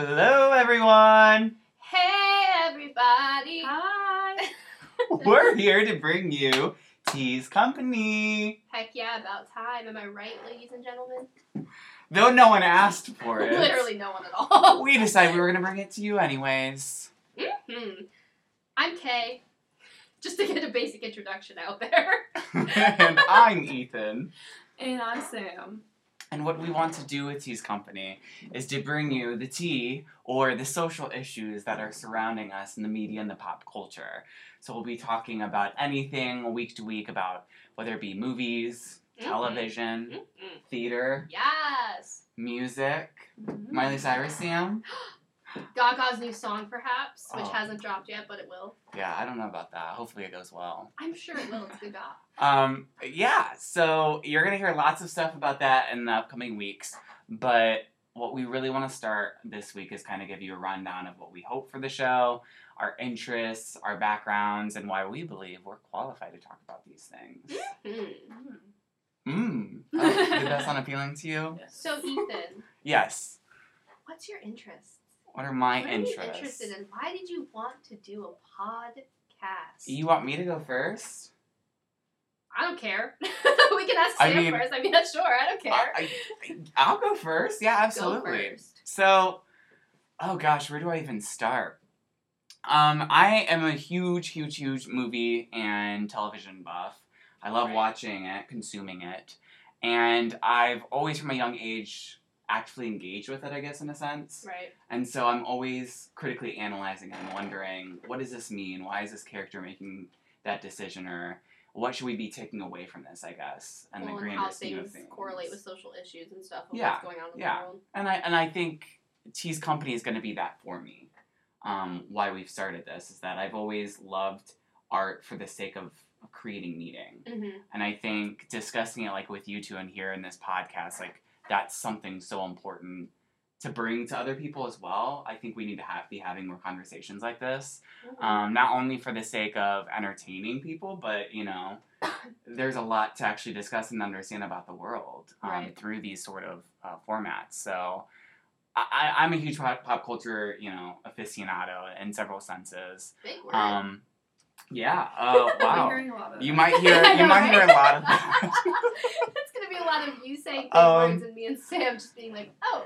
Hello, everyone. Hey, everybody. Hi. We're here to bring you Tea's Company. Heck yeah, about time. Am I right, ladies and gentlemen? Though no one asked for it. Literally no one at all. We decided we were going to bring it to you anyways. hmm I'm Kay. Just to get a basic introduction out there. and I'm Ethan. And I'm Sam. And what we want to do with Tea's Company is to bring you the tea or the social issues that are surrounding us in the media and the pop culture. So we'll be talking about anything week to week about whether it be movies, Mhm. television, Mhm. theater, Yes. music. Mm-hmm. Miley Cyrus, Sam? Gaga's new song, perhaps, which Oh. hasn't dropped yet, but it will. Yeah, I don't know about that. Hopefully it goes well. I'm sure it will. It's Gaga. Um, yeah, so you're gonna hear lots of stuff about that in the upcoming weeks. But what we really want to start this week is kind of give you a rundown of what we hope for the show, our interests, our backgrounds, and why we believe we're qualified to talk about these things. Hmm. Mmm. Oh, did that sound appealing to you? So, Ethan, Yes. what's your interests? What are my what are you interested in? Why did you want to do a podcast? You want me to go first? I don't care. we can ask I mean- first. I mean, sure, I don't care. I, I, will go first. Yeah, absolutely. First. So, oh gosh, where do I even start? Um, I am a huge, huge, huge movie and television buff. I love Right. watching it, consuming it, and I've always, from a young age, actively engage with it. I guess in a sense, Right. and so I'm always critically analyzing and wondering, what does this mean? Why is this character making that decision, or what should we be taking away from this? I guess, and well, the and grander how scheme of things things correlate with social issues and stuff. And Yeah, What's going on in yeah. the world. and I and I think T's company is going to be that for me. Um, why we've started this is that I've always loved art for the sake of creating meaning, Mm-hmm. and I think discussing it like with you two and here in this podcast, like that's something so important to bring to other people as well. I think we need to have, be having more conversations like this, Mm-hmm. um, not only for the sake of entertaining people, but you know, there's a lot to actually discuss and understand about the world um, Right. through these sort of uh, formats. So. I, I'm a huge pop, culture, you know, aficionado in several senses. Big word. Um, yeah. I'm wow. hearing a lot of You might hear you might hear a lot of that. lot of you saying big Um, words and me and Sam just being like, oh.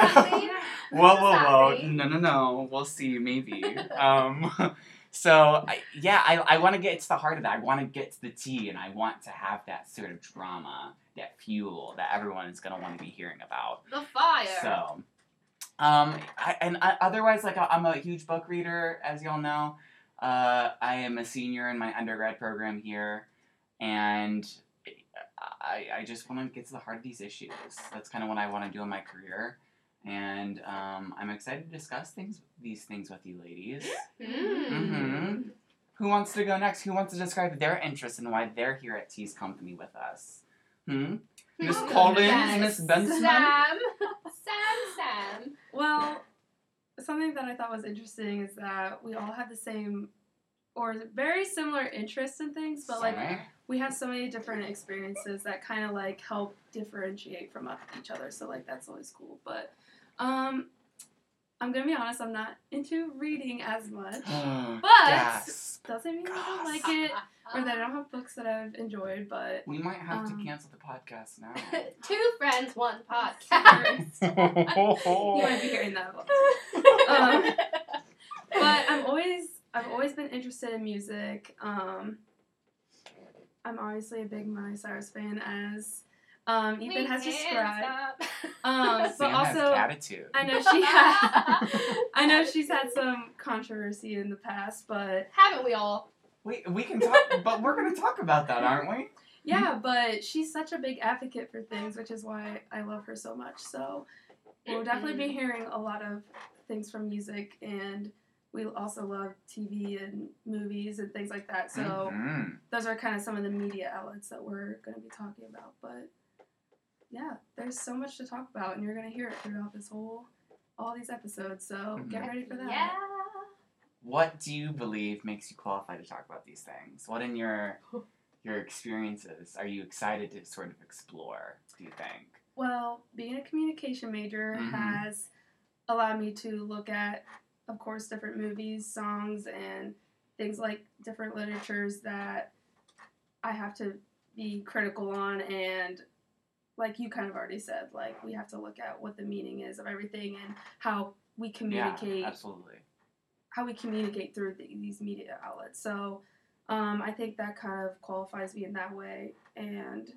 Yeah. whoa, Does whoa, whoa! mean? No, no, no. We'll see. Maybe. Um, so I, yeah, I, I want to get to the heart of that. I want to get to the tea, and I want to have that sort of drama, that fuel that everyone is gonna want to be hearing about. the fire. So, um, I, and I, otherwise, like I- I'm a huge book reader, as y'all know. Uh, I am a senior in my undergrad program here, and I, I just want to get to the heart of these issues. That's kind of what I want to do in my career, and um, I'm excited to discuss things, these things with you, ladies. Mm. Mhm. Who wants to go next? Who wants to describe their interest and why they're here at Tea's Company with us? Hmm. Miss Hmm. Collins, Miss Benson. Sam. Sam. Sam. Well, something that I thought was interesting is that we all have the same or very similar interests in things, but like Sorry. we have so many different experiences that kind of like help differentiate from each other. So like that's always cool. But um, I'm gonna be honest, I'm not into reading as much. But Yes. doesn't mean I don't like it or that I don't have books that I've enjoyed. But We might have Um, to cancel the podcast now. Two friends, one podcast. you might be hearing that. a lot. Um, but I'm always I've always been interested in music. Um, I'm obviously a big Miley Cyrus fan, as um, Ethan We has described. Um, but also, attitude. I know she has. I know she's had some controversy in the past, but Haven't we all? We, we can talk, but we're going to talk about that, aren't we? yeah, but she's such a big advocate for things, which is why I love her so much. So we'll definitely be hearing a lot of things from music, and we also love TV and movies and things like that. So Mhm. those are kind of some of the media outlets that we're going to be talking about. But yeah, there's so much to talk about, and you're going to hear it throughout this whole, all these episodes. So get Mhm. ready for that. Yeah. What do you believe makes you qualified to talk about these things? What in your your experiences are you excited to sort of explore? Do you think? Well, being a communication major Mhm. has allowed me to look at, of course, different movies, songs, and things like different literatures that I have to be critical on and like you kind of already said, like we have to look at what the meaning is of everything and how we communicate Yeah, absolutely. how we communicate through the, these media outlets. So um, I think that kind of qualifies me in that way. And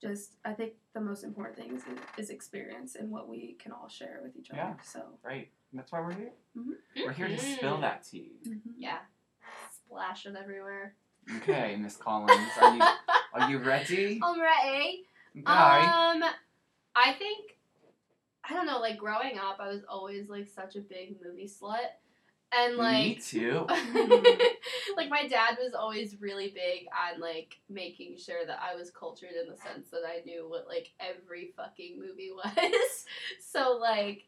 just, I think the most important thing is, is experience and what we can all share with each other. Yeah. So, Right. That's why we're here. Mhm. We're here to spill Mhm. that tea. Yeah. Splashing everywhere. Okay, Miss Collins, are you are you ready? I'm ready. Okay. Um, I think I don't know. Like growing up, I was always like such a big movie slut, and like Me like too. like my dad was always really big on like making sure that I was cultured in the sense that I knew what like every fucking movie was. so like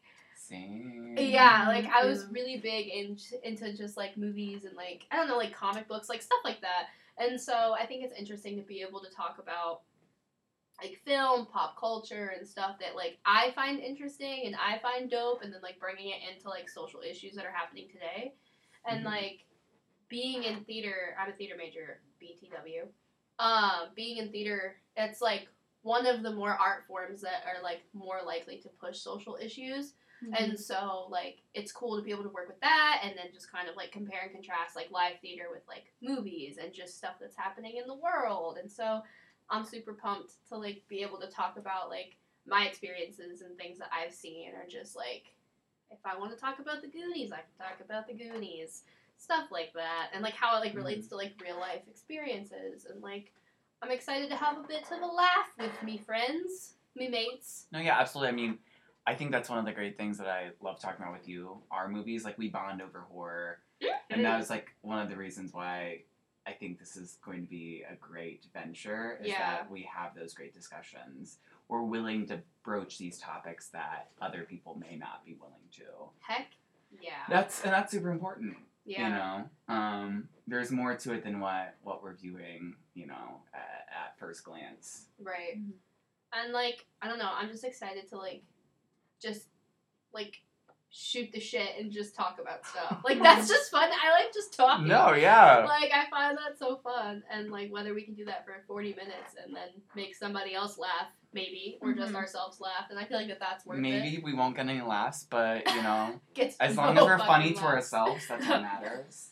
Same. yeah, like I was really big in, into just like movies and like I don't know, like comic books, like stuff like that. And so I think it's interesting to be able to talk about like film, pop culture, and stuff that like I find interesting and I find dope, and then like bringing it into like social issues that are happening today, and Mhm. like being in theater. I'm a theater major, BTW. Um, being in theater, it's like one of the more art forms that are like more likely to push social issues. And mm-hmm. so, like, it's cool to be able to work with that and then just kind of like compare and contrast like live theater with like movies and just stuff that's happening in the world. And so, I'm super pumped to like be able to talk about like my experiences and things that I've seen or just like if I want to talk about the Goonies, I can talk about the Goonies, stuff like that, and like how it like relates mm-hmm. to like real life experiences and like I'm excited to have a bit of a laugh with me friends, me mates. No, yeah, absolutely. I mean, I think that's one of the great things that I love talking about with you. Our movies, like we bond over horror, and that was like one of the reasons why I think this is going to be a great venture. Is Yeah. that we have those great discussions. We're willing to broach these topics that other people may not be willing to. Heck yeah. That's and that's super important. yeah. You know, um, there's more to it than what what we're viewing. You know, at, at first glance. Right. Mhm. And like, I don't know, I'm just excited to like just like shoot the shit and just talk about stuff. Like that's just fun. I like just talking. No, yeah. Like I find that so fun and like whether we can do that for 40 minutes and then make somebody else laugh maybe or just Mhm. ourselves laugh and I feel like that that's worth Maybe it. Maybe we won't get any laughs, but you know, as long no as we're funny fucking to ourselves, that's what matters.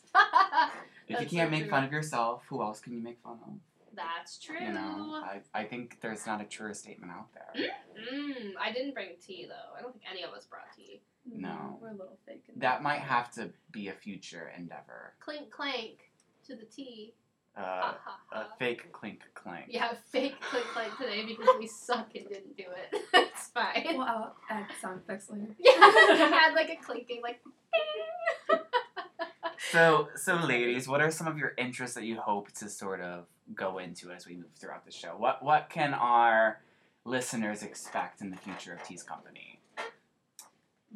If That's you can't so make true. fun of yourself, who else can you make fun of? That's true. You know, I, I think there's not a truer statement out there. Mm, I didn't bring tea though. I don't think any of us brought tea. No. We're a little fake. in That might have to be a future endeavor. Clink clank to the tea. Uh, Ha ha a fake clink clank. Yeah, fake clink clank today because we suck and didn't do it. it's fine. Well, I'll add sound effects later. yeah, had like a clinking, like. So, so ladies, what are some of your interests that you hope to sort of go into as we move throughout the show? What what can our listeners expect in the future of Tease Company?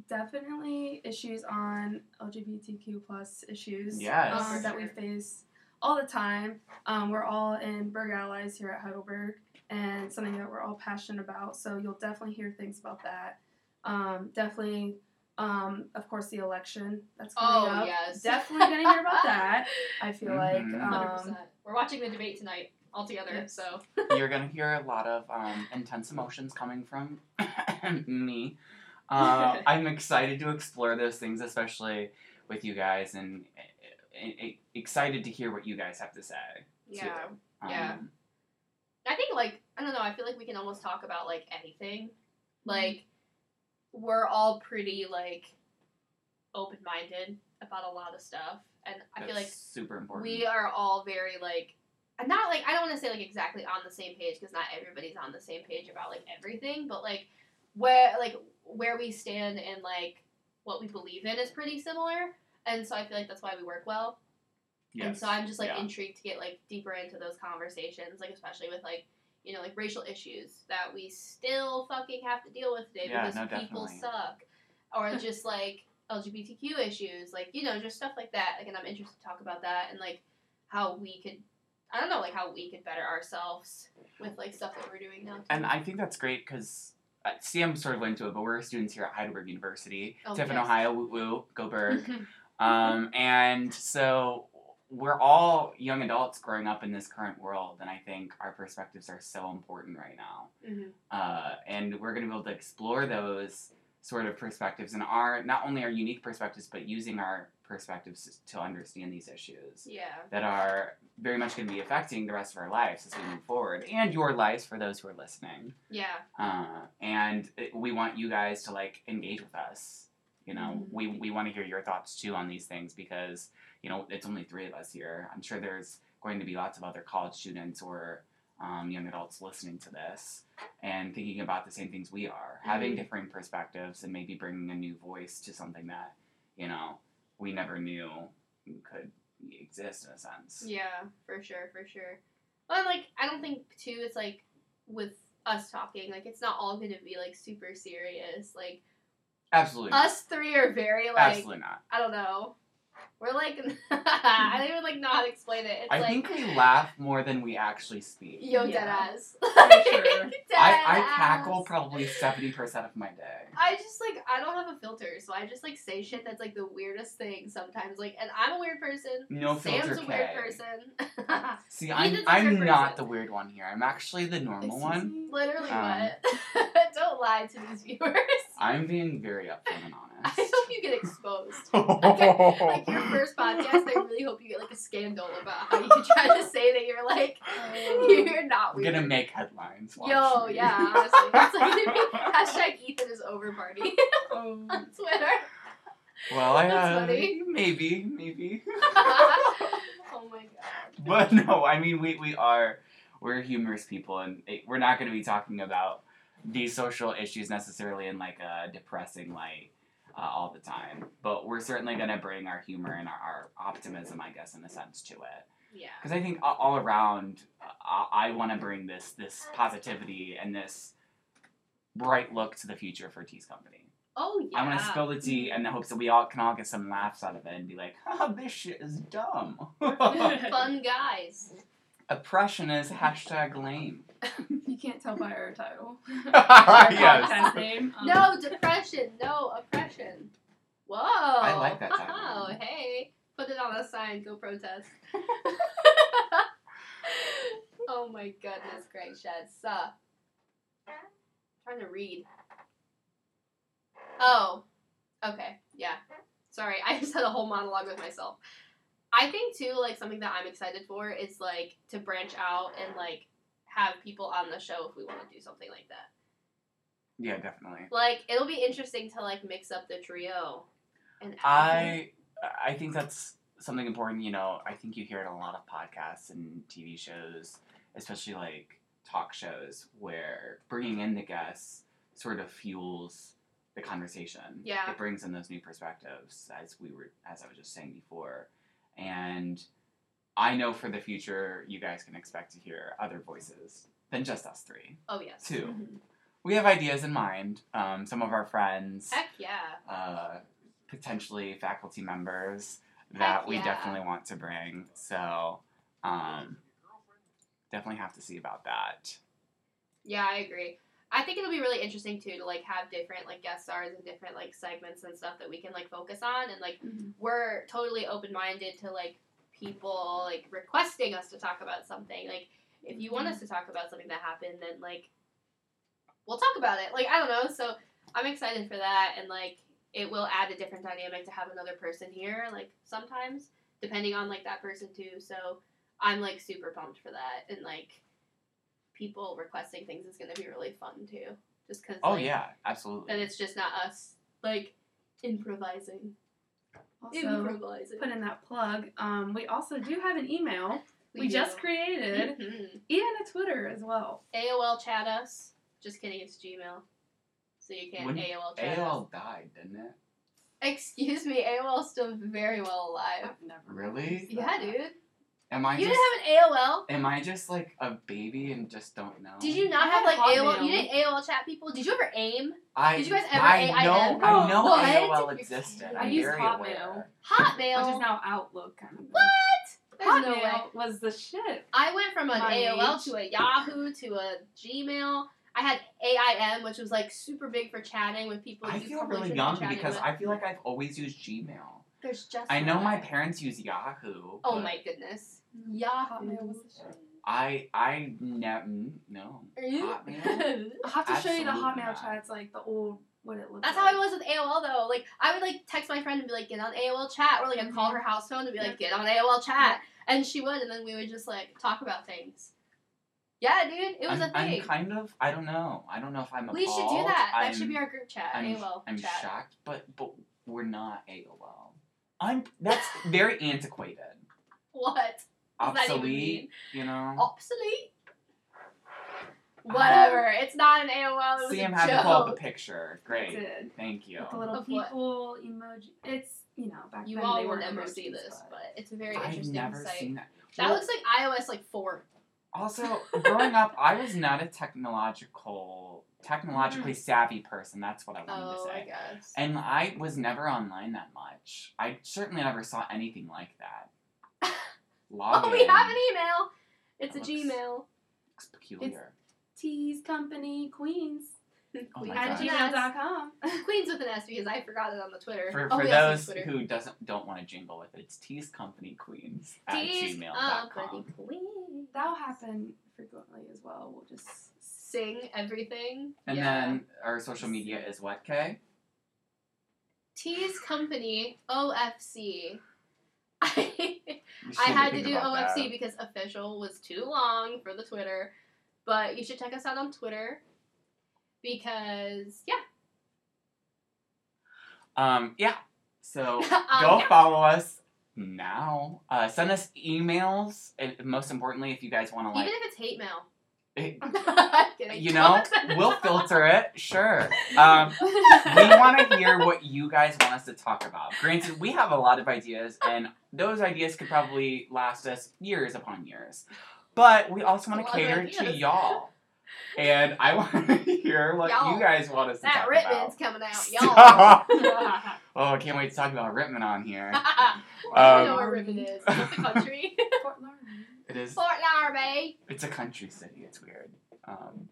Definitely issues on LGBTQ plus issues Yes. um, that we face all the time. Um, we're all in Berg Allies here at Heidelberg, and something that we're all passionate about. So you'll definitely hear things about that. Um, definitely, um, of course, the election that's coming Oh up. yes. Definitely gonna hear about that. I feel Mhm. like. Hundred Um, percent. We're watching the debate tonight all together. Yes. So. You're gonna hear a lot of um, intense emotions coming from me. Uh, I'm excited to explore those things, especially with you guys, and uh, uh, excited to hear what you guys have to say. Yeah. too. Um, yeah. I think like I don't know. I feel like we can almost talk about like anything. Like we're all pretty like open minded about a lot of stuff, and I feel like super important. we are all very like I'm not like I don't want to say like exactly on the same page because not everybody's on the same page about like everything, but like where like where we stand and like what we believe in is pretty similar, and so I feel like that's why we work well. And so I'm just like Yeah. intrigued to get like deeper into those conversations, like especially with like you know like racial issues that we still fucking have to deal with today Yeah, because no, people definitely. suck, or just like LGBTQ issues, like you know just stuff like that. Like, and I'm interested to talk about that and like how we could, I don't know, like how we could better ourselves with like stuff that we're doing now. Too. And I think that's great because uh, Sam sort of went into it, but we're students here at Heidelberg University, Oh, Tiffin, yes. Ohio. Woo woo, go Berg. um, and so we're all young adults growing up in this current world, and I think our perspectives are so important right now. Mhm. Uh, and we're going to be able to explore those sort of perspectives and our not only our unique perspectives, but using our perspectives to understand these issues Yeah. that are very much going to be affecting the rest of our lives as we move forward, and your lives for those who are listening. Yeah. Uh, and it, we want you guys to like engage with us. You know, Mhm. we, we want to hear your thoughts too on these things because you know it's only three of us here. I'm sure there's going to be lots of other college students or um, young adults listening to this and thinking about the same things we are, having Mhm. differing perspectives and maybe bringing a new voice to something that you know we never knew could exist in a sense. Yeah, for sure, for sure. Well, and, like I don't think too. It's like with us talking, like it's not all gonna be like super serious. Like Absolutely. us three are very like Absolutely not. I don't know. We're like I don't even like know how to explain it. It's I like think we laugh more than we actually speak. yo Yeah. dead ass. sure. I, I cackle probably seventy percent of my day. I just like I don't have a filter, so I just like say shit that's like the weirdest thing sometimes. Like, and I'm a weird person. No Sam's filter a weird K. person. See, I'm Ethan's a I'm weird not person. the weird one here. I'm actually the normal Excuse one. me? Literally, Um, what? don't lie to these viewers. I'm being very upfront and honest. I hope you get exposed. Like your first podcast, I really hope you get like a scandal about how you try to say that you're like you're not We're weird. gonna make headlines. Yo, me. yeah, honestly, it's like gonna be hashtag Ethan is over party Oh. on Twitter. Well, I That's uh, funny. maybe, maybe. oh my god. but no, I mean we we are we're humorous people, and it, we're not going to be talking about these social issues necessarily in like a depressing light uh, all the time. But we're certainly going to bring our humor and our, our optimism, I guess, in a sense, to it. Yeah. Because I think all around, uh, I, I want to bring this this positivity and this bright look to the future for Tea's company. Oh yeah. I want to spill the tea in the hopes that we all can all get some laughs out of it and be like, "Oh, this shit is dumb." Fun guys. Oppression is hashtag lame. You can't tell by our title. yes. Name. Um, No depression. No oppression. Whoa. I like that Oh, hey. Put it on a sign. Go protest. oh my goodness gracious. Uh, trying to read. Oh. Okay. Yeah. Sorry. I just had a whole monologue with myself. I think too, like something that I'm excited for is like to branch out and like have people on the show if we want to do something like that. Yeah, definitely. Like it'll be interesting to like mix up the trio. And I I think that's something important. You know, I think you hear it in a lot of podcasts and TV shows, especially like talk shows, where bringing in the guests sort of fuels the conversation. Yeah. it brings in those new perspectives, as we were, as I was just saying before, and I know for the future, you guys can expect to hear other voices than just us three. oh yes. Two. Mhm. We have ideas in mind. Um, some of our friends Heck yeah. uh, potentially faculty members that Heck we yeah. definitely want to bring. So um, definitely have to see about that. Yeah, I agree. I think it'll be really interesting too to like have different like guest stars and different like segments and stuff that we can like focus on and like Mhm. we're totally open minded to like people like requesting us to talk about something. Like if you want mm-hmm. us to talk about something that happened then like we'll talk about it. Like I don't know. So I'm excited for that and like it will add a different dynamic to have another person here like sometimes depending on like that person too. So I'm like super pumped for that and like people requesting things is going to be really fun too. Just cuz Oh like, yeah, absolutely. And it's just not us like improvising. Also, improvising. put in that plug. Um, we also do have an email we, do. just created, Mhm. and a Twitter as well. AOL chat us. Just kidding, it's Gmail. So you can't When AOL chat us. AOL died, didn't it? Excuse me, AOL's still very well alive. I've never Really? Yeah, that. dude. Am I You just didn't have an AOL? am I just like a baby and just don't know? Did you not I have like AOL? Hotmail. You didn't AOL chat people? Did you ever AIM? I, Did you guys ever I AIM? know I oh, know What? AOL existed. cute. I'm used very Hotmail. aware. Hotmail. Which is now Outlook kind of. thing. what? There's no way. Hotmail was the shit. I went from an My AOL age. to a Yahoo to a Gmail. I had AIM, which was like super big for chatting with people. I you feel really shouldn't young chatting because with. I feel like I've always used Gmail. There's just. I know my parents use Yahoo. Oh but my goodness. Hotmail Yahoo. was the shit. I I never no. Hotmail? I'll have to show you the Hotmail not. chats, like the old what it looks That's like. how I was with AOL though. Like I would like text my friend and be like, get on AOL chat, or like I'd call Mhm. her house phone and be like, get on AOL chat, and she would, and then we would just like talk about things. Yeah, dude, it was I'm, a thing. I'm kind of I don't know. I don't know if I'm we should do that. That I'm, should be our group chat. I'm, AOL I'm chat. shocked, but but we're not AOL. I'm that's very antiquated. What? Does that even Obsolete, you know. Obsolete. Whatever. it's not an AOL. It was Sam a had joke. to pull up a picture. Great. it. Thank you. With the little Of what? people emoji. It's you know back You then all they will weren't never see this, but- but it's a very I've interesting never site. seen that. That Well, looks like iOS like four. Also, growing up, I was not a technological, technologically mm. savvy person. That's what I wanted to Oh, I say. guess. And I was never online that much. I certainly never saw anything like that. Login oh, we have an email. It's a Looks- Gmail. looks peculiar. Tease Company Queens Oh my at gmail.com. Queens with an S because I forgot it on the Twitter. For, oh, for we also have those Twitter. who doesn't don't want to jingle with it, it's Tease Company Queens at Tease gmail.com. Company Queens. That'll happen frequently as well. We'll just Sing everything. And yeah. then our social media is what, Kay? Tease Company OFC. I I had to do OFC that. because official was too long for the Twitter. But you should check us out on Twitter because yeah. Um, yeah. So Um, go yeah. follow us now. Uh, send us emails. And most importantly, if you guys want to like Even if it's hate mail. I'm kidding. you know, we'll filter it. Sure. Um, we want to hear what you guys want us to talk about. Granted, we have a lot of ideas, and those ideas could probably last us years upon years. But we also want to cater to y'all. And I want to hear what Y'all. you guys want us to that talk Rittman's about. coming out, Stop. y'all. oh, I can't wait to talk about Rittman on here. I don't Um, know where Rittman is. It's the country. Fort Lauderdale. It is. Fort Lauderdale. It's a country city. It's weird. Um,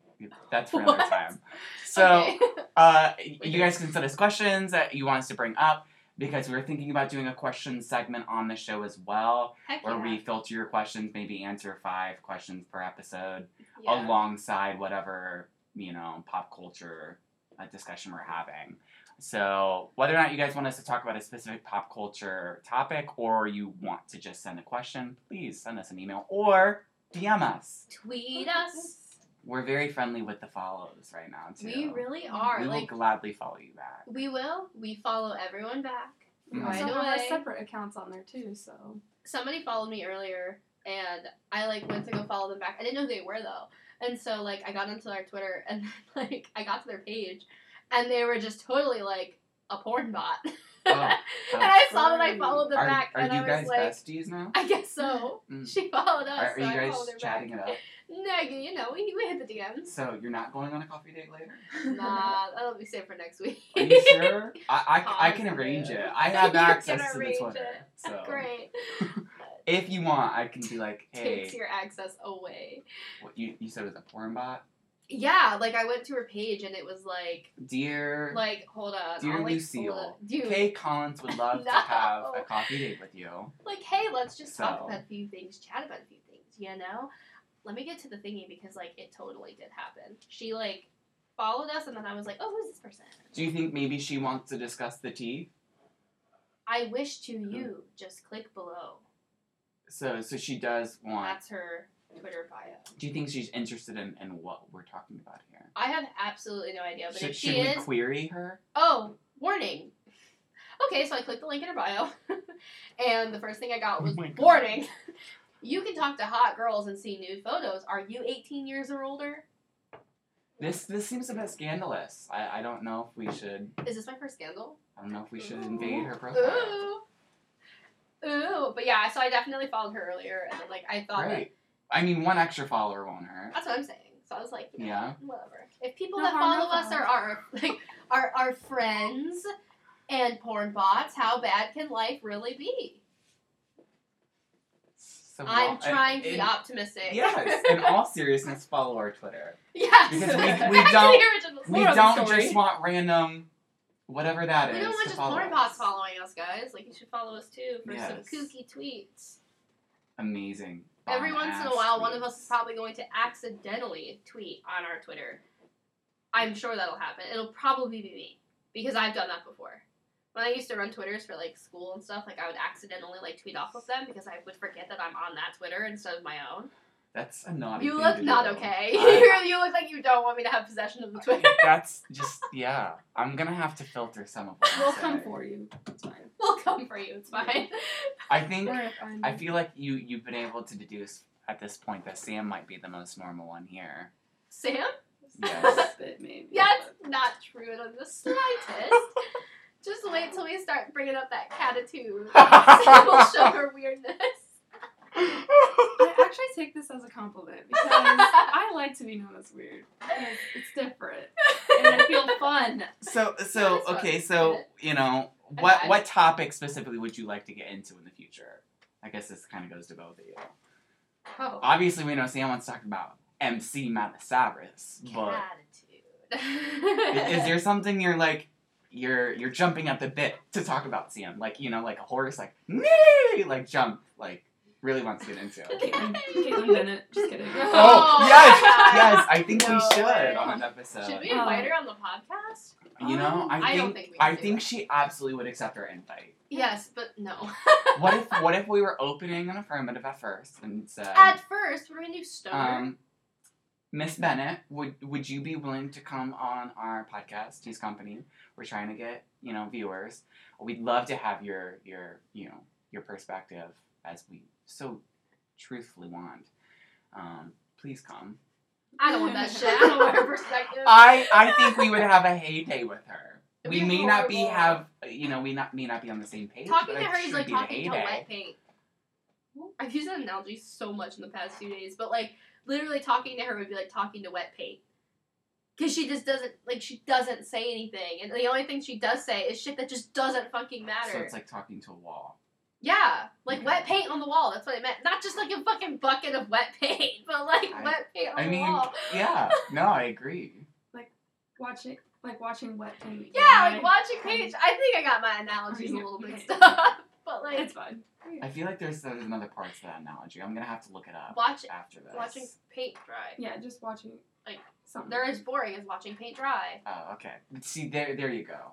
that's for another What? time. So, Okay. uh, you guys can send us questions that you want us to bring up because we're thinking about doing a question segment on the show as well, Heck where yeah. we filter your questions, maybe answer five questions per episode, yeah. alongside whatever you know pop culture uh, discussion we're having. So, whether or not you guys want us to talk about a specific pop culture topic or you want to just send a question, please send us an email or DM us. Tweet us. We're very friendly with the follows right now, too. We really are. We will gladly follow you back. we will. We follow everyone back. We Mhm. also Right have our separate accounts on there too, so Somebody followed me earlier, and I like went to go follow them back. I didn't know who they were though, and so like I got into their Twitter, and like I got to their page, and they were just totally like a porn bot. Oh, and I saw that I followed them Are, back, are and you I guys was like, besties now? I guess so. Mm. She followed us. Are, are so you I guys chatting back. it up? No, you know, we, we hit the DMs. So you're not going on a coffee date later? Nah, that'll be saved for next week. Are you sure? I, I, I can arrange it. I have access to the Twitter. it. So Great. if you want, I can be like, hey, Takes your access away. what you, you said it was a porn bot? Yeah, like I went to her page and it was like, Dear like hold on, Dear I'll, like, Lucille, dude, Kay Collins would love to have a coffee date with you. like hey, let's just talk about a few things, chat about a few things, you know. Let me get to the thingy because like it totally did happen. She like followed us and then I was like, oh, who's this person? Do you think maybe she wants to discuss the tea? I wish to hmm. you. Just click below. So so she does want. That's her Twitter bio. Do you think she's interested in, in what we're talking about here? I have absolutely no idea, but should if she should we is, query her? oh, warning. Okay, so I clicked the link in her bio, and the first thing I got Oh was my God. warning. You can talk to hot girls and see nude photos. Are you 18 years or older? This this seems a bit scandalous. I, I don't know if we should. Is this my first scandal? I don't know if we should Ooh. invade her profile. Ooh. Ooh. But yeah, so I definitely followed her earlier, and then like I thought that Great. I mean, one extra follower won't hurt. that's what I'm saying. So I was like, you know, Yeah. whatever. If people No that follow us are our like are our friends and porn bots, how bad can life really be? So I'm well, trying to and- be optimistic. Yes, in all seriousness, follow our Twitter. yes. Because we- we don't- We Moral of the don't story. just want random, whatever that is. We don't want just follow porn bots following us, guys. Like, you should follow us too for some kooky tweets. Amazing. Every once in a while, one of us is probably going to accidentally tweet on our Twitter. I'm sure that'll happen. It'll probably be me because I've done that before. When I used to run Twitters for like school and stuff, like I would accidentally like tweet off of them because I would forget that I'm on that Twitter instead of my own. That's a naughty You thing look to not do. okay. I- you look like you don't want me to have possession of the Twitter. That's just yeah. I'm gonna have to filter some of what We'll say. come for you. It's fine. we'll come for you. It's fine. I think I feel like you you've been able to deduce at this point that Sam might be the most normal one here. Sam? Yes. bit maybe. That's not true in the slightest. Just wait till we start bringing up that catitude. Sam will show her weirdness. I actually take this as a compliment because I like to be known as weird. It's different. And I feel fun. So so okay so you know what what topic specifically would you like to get into in the future? I guess this kind of goes to both of you. Oh. Obviously, we know Sam wants to talk about MC Matasaurus, but is there something you're like you're you're jumping at the bit to talk about Sam? Like you know, like a horse, like nee, like jump, like really wants to get into. Kaitlin, Kaitlin Bennett. Just kidding. Oh, Oh, yes, God. yes, I think we should way. on an episode. Should we invite her on the podcast? You know, Um, I think I don't think we I think that. she absolutely would accept our invite. Yes, but no. What if what if we were opening an affirmative at first and said, At first, we're gonna do stoner. um, Miss Bennett, would would you be willing to come on our podcast, Tease Company? We're trying to get you know viewers. We'd love to have your your you know your perspective as we so truthfully want. Um, please come. I don't want that shit. I don't want her perspective. I I think we would have a heyday with her. It'd We be may not be have you know we not may not be on the same page. talking but to her is like talking to wet paint. I've used that analogy so much in the past few days, but like literally talking to her would be like talking to wet paint. Cause she just doesn't like she doesn't say anything, and the only thing she does say is shit that just doesn't fucking matter. So it's like talking to a wall. Yeah, like Okay. wet paint on the wall. That's what I meant. Not just like a fucking bucket of wet paint, but like I- wet paint on I the mean, wall. yeah, no, I agree. Like watching, like watching wet paint. Yeah, dry. like watching paint. I think I got my analogies a little bit mixed up, but like It's fun. I feel like there's there's another part to that analogy. I'm gonna have to look it up watch after this. watching paint dry. Yeah, just watching Like, something. They're as boring as watching paint dry. Oh, okay. See, there, there you go.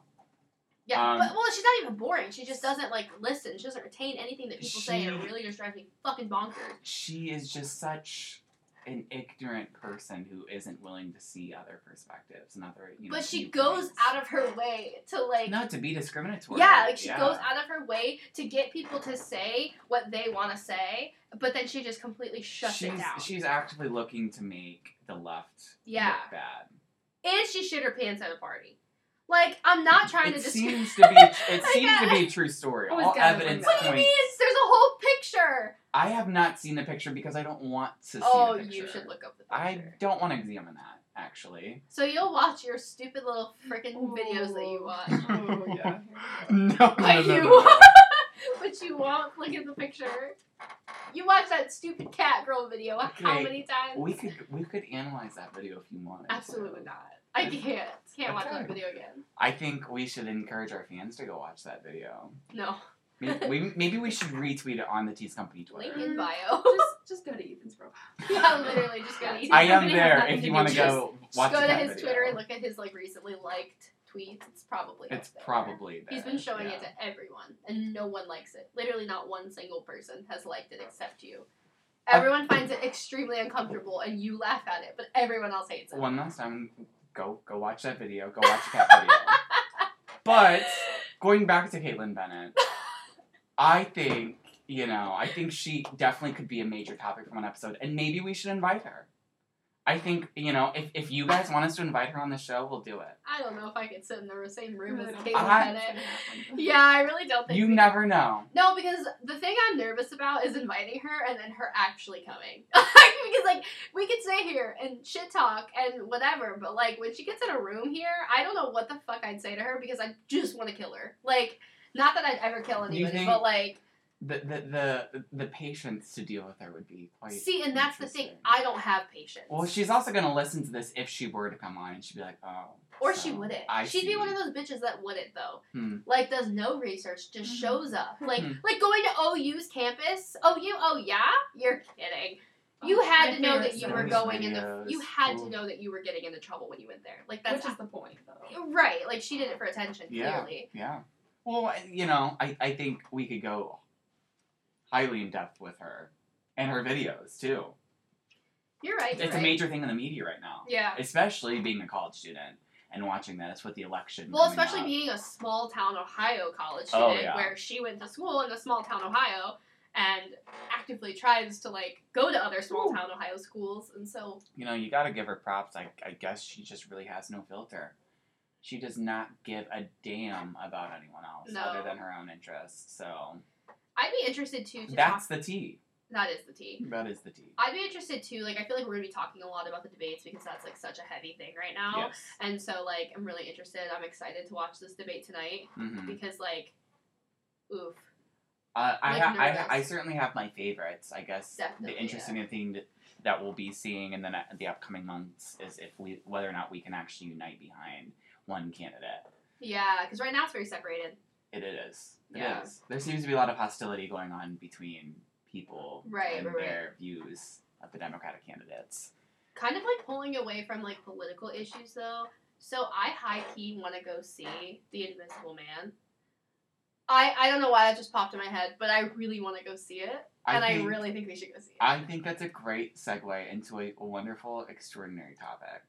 Yeah, Um, but well, she's not even boring. She just doesn't like listen. She doesn't retain anything that people say, and it She- really just drives me fucking bonkers. She is just such an ignorant person who isn't willing to see other perspectives and other, you know. But she goes out of her way to like. not to be discriminatory. yeah, like she yeah. goes out of her way to get people to say what they want to say, but then she just completely shuts she's, it down. She's actively looking to make the left Yeah. look bad. and she shit her pants at a party. Like I'm not trying it to. dis- seems to be. It I seems to be a true story. All evidence What do you points. mean? There's a whole picture. I have not seen the picture because I don't want to see Oh, the picture. you should look up the picture. I don't want to examine that actually. So you'll watch your stupid little freaking videos that you watch. Oh yeah. No, no, But no, no, you- no, no. but you won't look at the picture. You watch that stupid cat girl video how many times? We could we could analyze that video if you want. Absolutely not. I can't. Can't watch that video again. I think we should encourage our fans to go watch that video. No. Maybe we, maybe we should retweet it on the Tease Company Link Twitter. in mm, bio. just, just go to Ethan's profile. yeah, literally just go to Ethan's I am there if you want to with go Just watch Just go to his video. Twitter and look at his like recently liked tweets. It's probably It's there. probably there. He's been showing yeah. it to everyone, and no one likes it. Literally, not one single person has liked it except you. Everyone finds it extremely uncomfortable, and you laugh at it, but everyone else hates it. One last time, go go watch that video. Go watch the cat video. But going back to Kaitlin Bennett, I think you know I think she definitely could be a major topic for one episode, and maybe we should invite her. I think you know if, if you guys want us to invite her on the show, we'll do it. I don't know if I could sit in the same room as Really don't Kaitlin think I- Bennett. it's gonna happen. Yeah, I really don't think. You we- never know. No, because the thing I'm nervous about is inviting her and then her actually coming. because like we could stay here and shit talk and whatever, but like when she gets in a room here, I don't know what the fuck I'd say to her because I just want to kill her. Like, not that I'd ever kill You anybody, think- but like the, the the the patience to deal with her would be quite. See, and that's the thing. I don't have patience. Well, she's also gonna listen to this if she were to come on, and she'd be like, "Oh." Or so she wouldn't. I She'd be one of those bitches that wouldn't though. Hmm. Like does no research, just Mhm. shows up. Like Hmm. like going to OU's campus. Oh you oh yeah? You're kidding. You Oh, had to know that you were stuff. going in the you had to know that you were getting into trouble when you went there. Like that's just the point, though. right. Like she did it for attention, Yeah. clearly. Yeah. Well, you know, I, I think we could go highly in depth with her and her videos too. You're right. You're It's right. a major thing in the media right now, Yeah. especially being a college student and watching this with the election. Well, especially up. being a small town Ohio college Oh, student yeah. where she went to school in a small town Ohio and actively tries to like go to other small town Ohio schools and so you know, you got to give her props. I, I guess she just really has no filter. She does not give a damn about anyone else No. other than her own interests. So I'd be interested too to that's talk the tea. that is the tea. That is the tea. I'd be interested too, like I feel like we're gonna be talking a lot about the debates because that's like such a heavy thing right now. Yes. And so like I'm really interested. I'm excited to watch this debate tonight hmm because like oof. Uh, I, Like ha- I. I certainly have my favorites. I guess Definitely, the interesting thing that, that we'll be seeing in the ne- the upcoming months is if we whether or not we can actually unite behind one candidate. Yeah, because right now it's very separated. It is. It Yeah. is. There seems to be a lot of hostility going on between people Right, and right, right. their views of the Democratic candidates. kind of like pulling away from like political issues though. So I high key want to go see The Invisible Man. I I don't know why that just popped in my head, but I really want to go see it, and I really think we should go see it. I think that's a great segue into a wonderful, extraordinary topic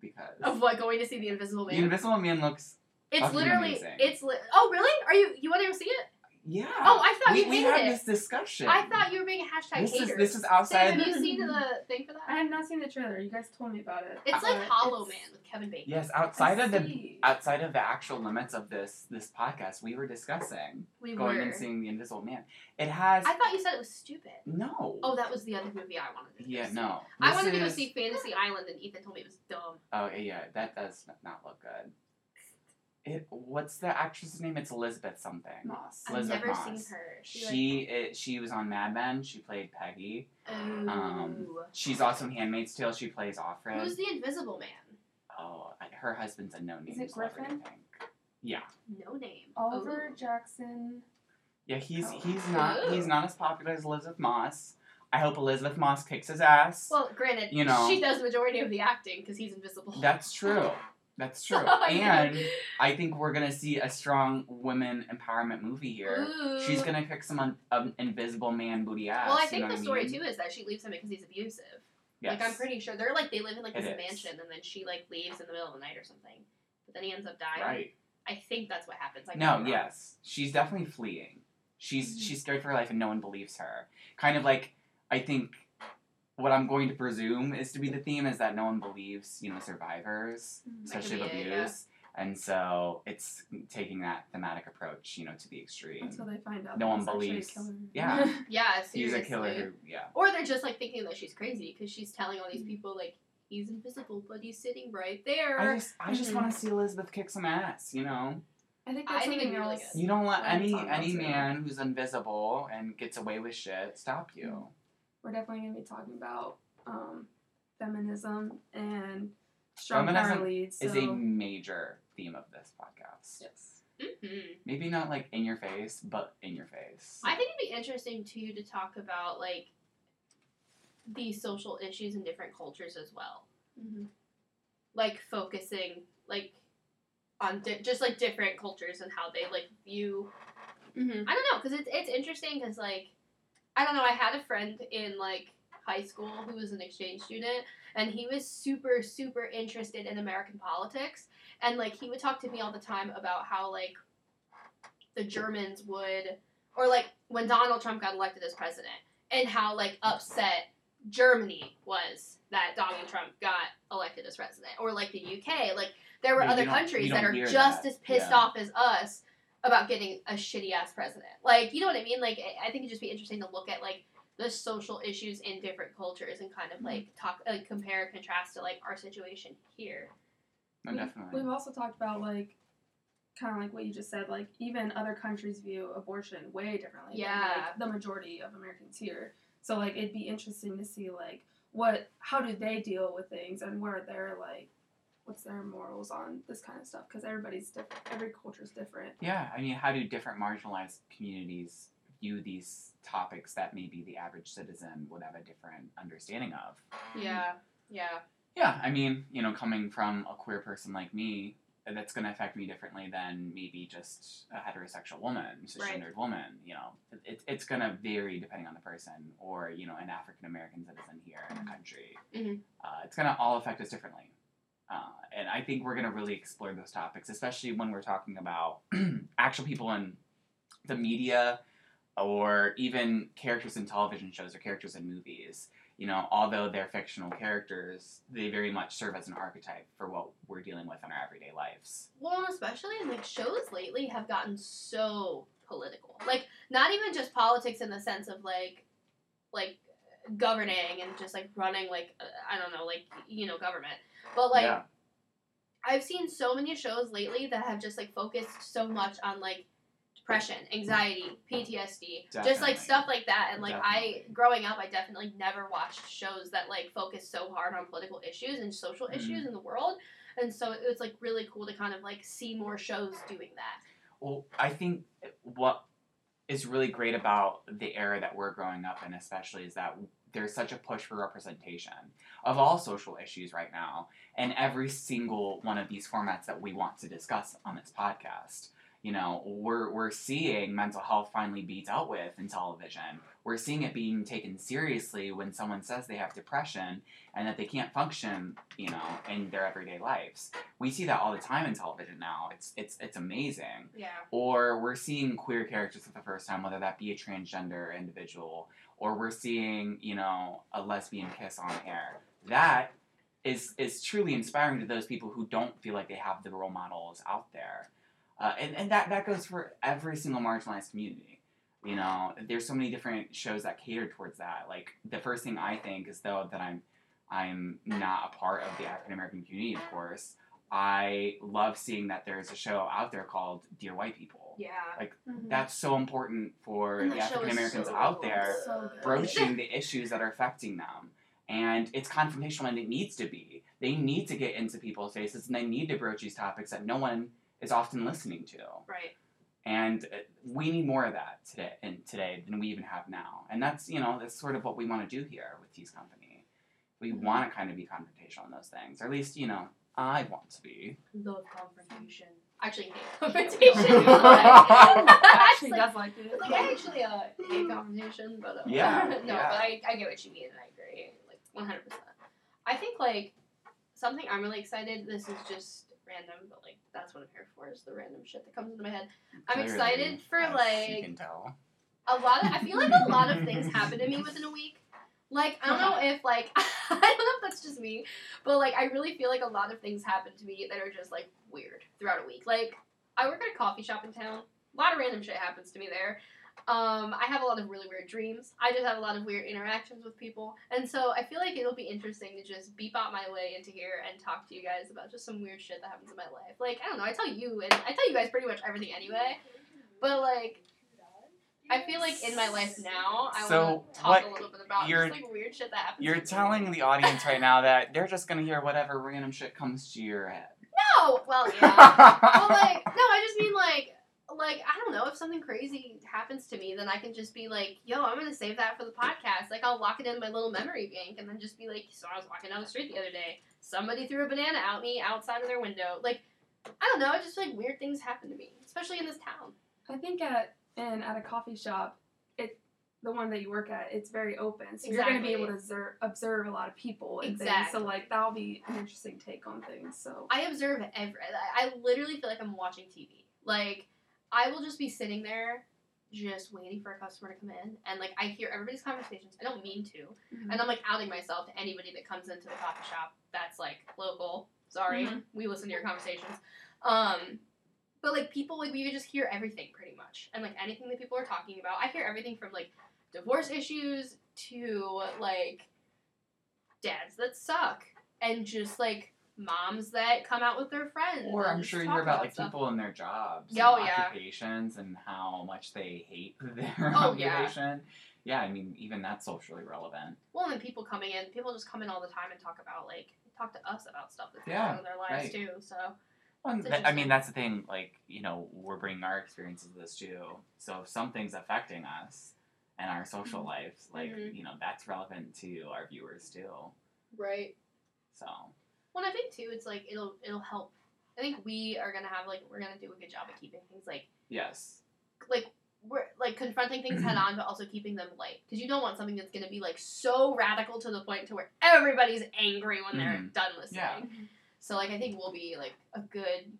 because of what going to see The Invisible Man. the Invisible Man looks. It's literally amazing. it's li- oh really? Are you you want to go see it? Yeah. Oh, I thought we, you we had it. this discussion. I thought you were being a hashtag this hater. is this is Sam, outside. have you seen the thing for that? I have not seen the trailer. You guys told me about it. It's like uh, Hollow it's- Man with Kevin Bacon. Yes, outside I of the outside of the actual limits of this this podcast, we were discussing we going were. and seeing the Invisible Man. It has I thought you said it was stupid. no. Oh, that was the other movie I wanted to go yeah, see. no. I This wanted to go see Fantasy Island, and Ethan told me it was dumb. Oh yeah, that does not look good. It what's the actress's name? It's Elisabeth something. Moss. I've Elisabeth never Moss. seen her. She, She it, she was on Mad Men. She played Peggy. like, um, Ooh. She's also in Handmaid's Tale. She plays Offred. Who's the Invisible Man? oh, I- her husband's a no name Is it. Griffin? I think. Yeah, No name. Oliver Ooh. Jackson. yeah. He's Oh. he's not Ooh. he's not as popular as Elisabeth Moss. I hope Elisabeth Moss kicks his ass. Well, granted, You know. she does the majority of the acting because he's invisible. That's true. That's true. Know. and I think we're gonna see a strong women empowerment movie here. Ooh. She's gonna kick some un- um, invisible man booty ass. Well, I you think know the what I story mean? too is that she leaves him because he's abusive. Yes. Like I'm pretty sure they're like they live in like It this is. mansion, and then she like leaves in the middle of the night or something. But then he ends up dying. Right. I think that's what happens. I No. Yes. She's definitely fleeing. She's Mhm. she's scared for her life, and no one believes her. Kind of like I think what I'm going to presume is to be the theme is that no one believes you know survivors, Mhm. Especially of be it, abuse, and so it's taking that thematic approach, you know, to the extreme. Until they find out. No one he's a believes. killer. Yeah. Yeah, He's a killer who, yeah. Or they're just like thinking that she's crazy because she's telling all these Mm-hmm. people like he's invisible, but he's sitting right there. I just I just want to see Elisabeth kick some ass, you know. I think I that's think something be really good. You don't let What any any man who's invisible and gets away with shit stop you. We're definitely going to be talking about um, feminism and strong Feminism power leads. Is a major theme of this podcast. yes. hmm Maybe not like in your face, but in your face. I think it'd be interesting too to talk about like these social issues in different cultures as well. Mm-hmm. Like focusing like on di- just like different cultures and how they like view Mm-hmm. I don't know, because it's it's interesting because like I don't know. I had a friend in like high school who was an exchange student, and he was super super interested in American politics, and like he would talk to me all the time about how like the Germans would, or like when Donald Trump got elected as president, and how like upset Germany was that Donald Trump got elected as president, or like the UK, like there were Yeah, you other countries that are just that. as pissed Yeah. off as us about getting a shitty ass president. Like, you know what I mean? Like, I- I think it'd just be interesting to look at like the social issues in different cultures and kind of mm-hmm. like talk, like compare and contrast to like our situation here. no, We- definitely. We've also talked about like kind of like what you just said. Like even other countries view abortion way differently. than, Yeah. like, the majority of Americans here. So like it'd be interesting to see like what how do they deal with things and where they're like what's their morals on this kind of stuff because everybody's different every culture's different Yeah, I mean, how do different marginalized communities view these topics that maybe the average citizen would have a different understanding of? Yeah, yeah, Yeah, I mean, you know, coming from a queer person like me, that's going to affect me differently than maybe just a heterosexual woman, cisgendered woman. You know, it, it, it's going to vary depending on the person, or you know, an African American citizen here in the country. Mhm. Uh, it's going to all affect us differently, uh, and I think we're going to really explore those topics, especially when we're talking about actual people in the media, or even characters in television shows or characters in movies you know, although they're fictional characters, they very much serve as an archetype for what we're dealing with in our everyday lives. Well, and especially in like shows lately have gotten so political. Like not even just politics in the sense of like like governing and just like running like uh, I don't know, like you know, government. But like yeah, I've seen so many shows lately that have just like focused so much on like depression, anxiety, PTSD, just like stuff like that. And like I, growing up, I definitely never watched shows that like focus so hard on political issues and social Mhm. issues in the world. And so it was like really cool to kind of like see more shows doing that. well, I think what is really great about the era that we're growing up in, especially, is that there's such a push for representation of all social issues right now, and every single one of these formats that we want to discuss on this podcast. You know, we're, we're seeing mental health finally be dealt with in television. We're seeing it being taken seriously when someone says they have depression and that they can't function, you know, in their everyday lives. We see that all the time in television now. It's it's it's amazing. Yeah. Or we're seeing queer characters for the first time, whether that be a transgender individual, or we're seeing, you know, a lesbian kiss on air. That is is truly inspiring to those people who don't feel like they have the role models out there. Uh, and, and that, that goes for every single marginalized community. You know, there's so many different shows that cater towards that. Like the first thing I think is though that I'm I'm not a part of the African American community, of course. I love seeing that there's a show out there called Dear White People. Yeah. Like that's so important for And the that African Americans so out cool. there so broaching the issues that are affecting them. And it's confrontational and it needs to be. They need to get into people's faces and they need to broach these topics that no one is often listening to. Right. And uh, we need more of that today and today than we even have now. And that's, you know, that's sort of what we want to do here with Tease Company. We Mhm. want to kind of be confrontational in those things. Or at least, you know, I want to be. Love confrontation. Actually, hate confrontation. Actually, Actually, does like it. like I actually uh, hate confrontation, but uh, Yeah, no, yeah. but I, I get what you mean, and I agree, like one hundred percent. I think like something I'm really excited. This is just random, but like that's what I'm here for is the random shit that comes into my head. I'm Clearly, excited for as you like can tell. a lot of I feel like a lot of things happen to me within a week. Like I don't know if like I don't know if that's just me, but like I really feel like a lot of things happen to me that are just like weird throughout a week. Like I work at a coffee shop in town. A lot of random shit happens to me there. Um, I have a lot of really weird dreams. I just have a lot of weird interactions with people, and so I feel like it'll be interesting to just beep out my way into here and talk to you guys about just some weird shit that happens in my life. Like I don't know, I tell you and I tell you guys pretty much everything anyway, but like I feel like in my life now, I So, want to talk a little bit about you're- just like weird shit that happens. You're to me. telling the audience right now that they're just gonna hear whatever random shit comes to your head. no, well, yeah, well, like no, I just mean like, like I don't know if something crazy happens to me, then I can just be like, yo, I'm gonna save that for the podcast. Like I'll lock it in my little memory bank, and then just be like, so I was walking down the street the other day, somebody threw a banana at me outside of their window. Like I don't know, it's just feel like weird things happen to me, especially in this town. I think at and at a coffee shop, it the one that you work at, it's very open, so you're going to be able to observe, observe a lot of people and things. Exactly. So like that'll be an interesting take on things. So I observe every. I I literally feel like I'm watching TV. Like I will just be sitting there, just waiting for a customer to come in, and like I hear everybody's conversations. I don't mean to, Mhm. and I'm like outing myself to anybody that comes into the coffee shop that's like local. Sorry, Mhm. we listen to your conversations. Um, but like people, like we just hear everything pretty much, and like anything that people are talking about. I hear everything from like divorce issues to like dads that suck and just like moms that come out with their friends. Or I'm sure you hear about like stuff. people in their jobs, Yeah, and oh, yeah. occupations, and how much they hate their Oh, yeah. occupation. Yeah, I mean, even that's socially relevant. Well, and then people coming in, people just come in all the time and talk about like talk to us about stuff that's Yeah, going on in their lives right. too. So Well, and It's th- I mean, that's the thing. Like, you know, we're bringing our experiences to this too. So if something's affecting us and our social Mm-hmm. lives, like, Mhm. you know, that's relevant to our viewers too. right. So Well, I think too, it's like it'll it'll help. I think we are gonna have like we're gonna do a good job of keeping things like yes, like we're like confronting things head on, but also keeping them light because you don't want something that's gonna be like so radical to the point to where everybody's angry when they're Mhm. done listening. Yeah. So like I think we'll be like a good.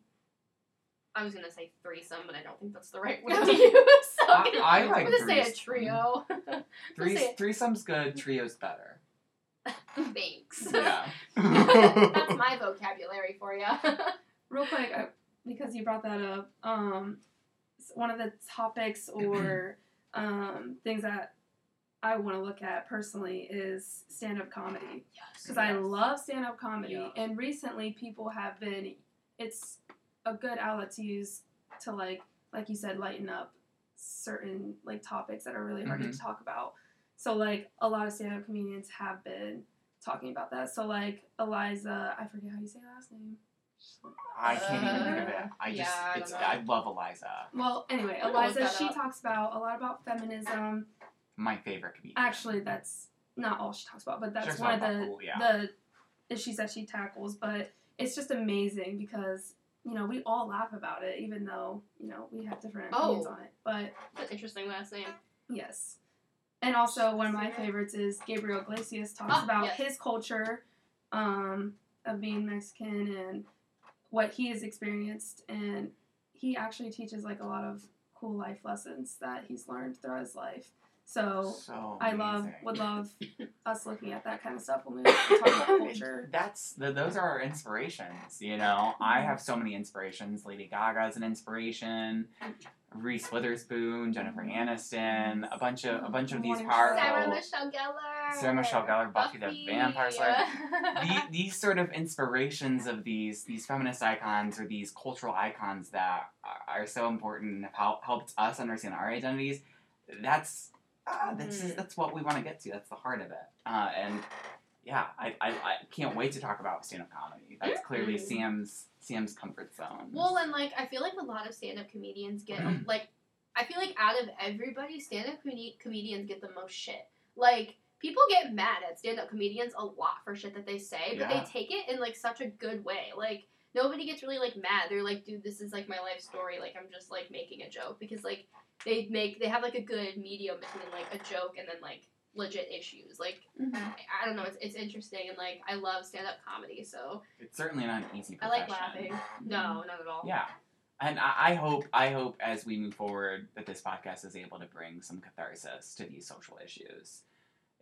I was gonna say threesome, but I don't think that's the right word to use. So I'm gonna, I I'm like gonna say a trio. Three say it. threesome's good. Trio's better. Thanks. Yeah. that's my vocabulary for you. Real quick, I, because you brought that up, um, one of the topics or um, things that I want to look at personally is stand up comedy. Because I love stand up comedy, Yeah. and recently people have been, it's a good outlet to use to, like, like you said, lighten up certain like topics that are really hard Mhm. to talk about. So like a lot of stand up comedians have been talking about that. So like Eliza, I forget how you say her last name. I can't even think of it. Uh, I just, yeah, I it's, know. I love Eliza. Well, anyway, I'm gonna look Eliza, she talks about a lot about feminism. My favorite comedian. Actually, that's not all she talks about, but that's one of the cool, yeah. the issues that she tackles. But it's just amazing because you know we all laugh about it, even though you know we have different opinions Oh. on it. But That's interesting last name. yes, and also one of my favorites is Gabriel Iglesias talks Ah, about yes. his culture um, of being Mexican and what he has experienced, and he actually teaches like a lot of cool life lessons that he's learned throughout his life. So so I love would love us looking at that kind of stuff when we talk about culture. That's the, those are our inspirations. You know, I mm-hmm. have so many inspirations. Lady Gaga is an inspiration. Reese Witherspoon, Jennifer mm-hmm. Aniston, a bunch of a bunch of these Morning powerful. Sarah Michelle Gellar. Sarah Michelle Gellar, Buffy the Vampire Slayer. The, these sort of inspirations of these these feminist icons or these cultural icons that are, are so important and have helped us understand our identities. That's uh, that's Mhm. that's what we want to get to. That's the heart of it. Uh, and yeah, I, I, I can't wait to talk about stand up comedy. That's clearly Mhm. Sam's Sam's comfort zone. Well, and like I feel like a lot of stand-up comedians get like I feel like out of everybody, stand-up com- comedians get the most shit. Like people get mad at stand-up comedians a lot for shit that they say, but Yeah. they take it in like such a good way. Like nobody gets really like mad. They're like, dude, this is like my life story. Like I'm just like making a joke because like they make they have like a good medium between like a joke and then like legit issues. Like mm-hmm. I, I don't know, it's it's interesting and like I love stand-up comedy, so it's certainly not an easy I like laughing. No, not at all. Yeah. And I, I hope I hope as we move forward that this podcast is able to bring some catharsis to these social issues.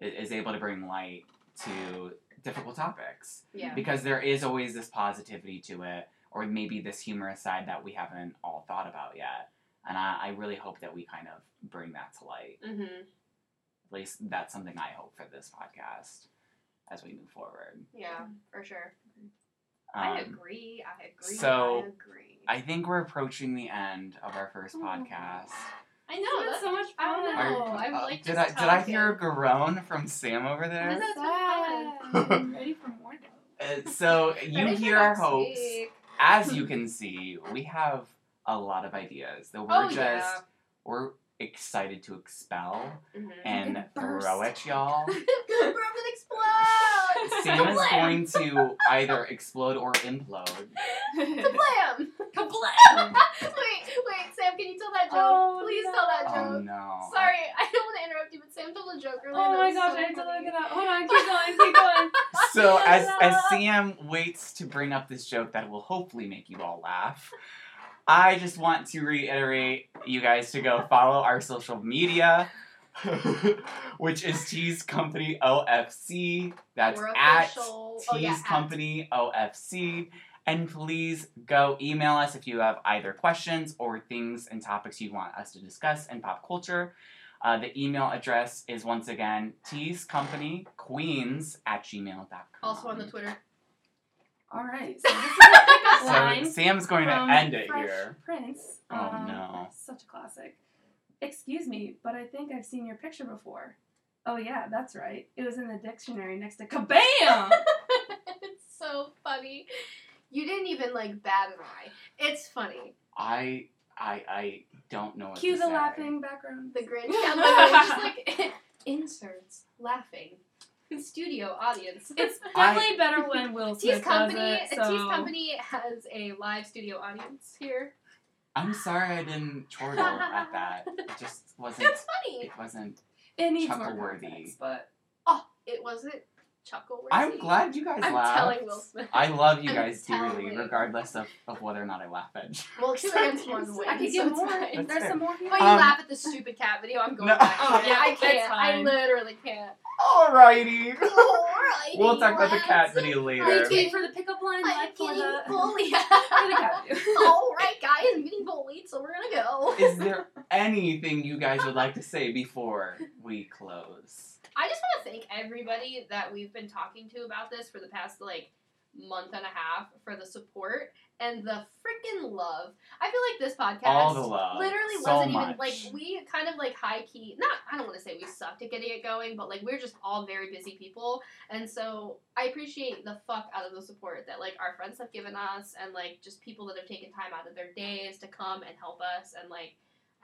It is able to bring light to difficult topics. Yeah. Because there is always this positivity to it, or maybe this humorous side that we haven't all thought about yet. And I, I really hope that we kind of bring that to light. Mm-hmm. At least that's something I hope for this podcast as we move forward. Yeah, for sure. Um, I agree. I agree. so, I agree. I think we're approaching the end of our first Oh. podcast. I know. That's That's so much I don't know. Are- I uh, like did just I did I hear a groan from Sam over there? That's so I'm ready for more though. Uh, so you hear our hopes. week. As you can see, we have a lot of ideas that we're Oh, just yeah. we're excited to expel Mhm. and It throw at y'all. the world will explode. Sam is going to either explode or implode. Kablam! Kablam! wait, wait, Sam, can you tell that joke? Oh, Please no. tell that Oh joke. no. Sorry, I don't want to interrupt you, but Sam told a joke earlier. oh my gosh, so I have to funny. look it up. Hold on, keep going, keep going. So as as Sam waits to bring up this joke that will hopefully make you all laugh, I just want to reiterate you guys to go follow our social media, which is Tease Company OFC. That's We're at. Tease Oh, yeah, at. Company OFC. And please go email us if you have either questions or things and topics you want us to discuss in pop culture. Uh, the email address is once again teasecompanyqueens at gmail.com. Also on the Twitter. All right. So this is a So Sam's going to end it Fresh here. Prince. Oh, Um, no. Such a classic. Excuse me, but I think I've seen your picture before. Oh yeah, that's right. It was in the dictionary next to kabam. it's so funny. You didn't even like bat an eye. It's funny. I I I don't know what Cue to the say. laughing background. The Grinch got literally just like inserts laughing. Studio audience. It's I- definitely better when Will Tease Smith Company. does it. Uh, so. Tease Company has a live studio audience here. I'm sorry I didn't chortle at that. It just wasn't. It's funny. It wasn't. It needs more Chuckle-worthy. context, but Oh, it wasn't chuckle worthy. I'm glad you guys I'm laughed. telling Will Smith. I love you I'm guys dearly, regardless of, of whether or not I laugh at you. Well, experience one win. I could so get it's more. fine. There's fair. some more here. But you Um, laugh at the stupid cat video. I'm going No. back. Oh, yeah, I can't. I literally can't. Alrighty. Alrighty, we'll talk about the cat lads. video Are you later. waiting for the pickup line? I'm Like for getting the, bullied. for the cat. All right, guys, I'm getting bullied, so we're gonna go. Is there anything you guys would like to say before we close? I just want to thank everybody that we've been talking to about this for the past like month and a half for the support and the freaking love. I feel like this podcast All the love. literally so wasn't much. even like we kind of like high key not I don't want to say we sucked at getting it going, but like we're just all very busy people. And so I appreciate the fuck out of the support that like our friends have given us and like just people that have taken time out of their days to come and help us and like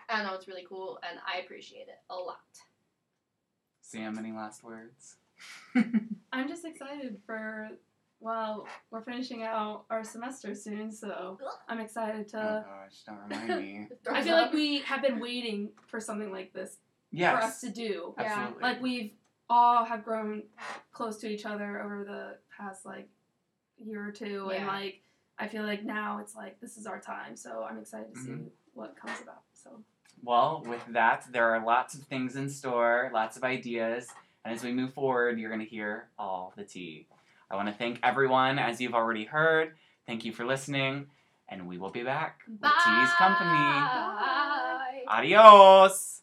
I don't know, it's really cool and I appreciate it a lot. Sam, any last words? I'm just excited for. Well, we're finishing out our semester soon, so I'm excited to. oh to. gosh, don't remind me. I feel like we have been waiting for something like this Yes. for us to do. Yeah. Like we've all have grown close to each other over the past like year or two, and like I feel like now it's like this is our time. So I'm excited to see Mhm. what comes about. So Well, with that, there are lots of things in store, lots of ideas, and as we move forward, you're going to hear all the tea. I want to thank everyone, as you've already heard. Thank you for listening, and we will be back with Tea's Company. Bye. Adios!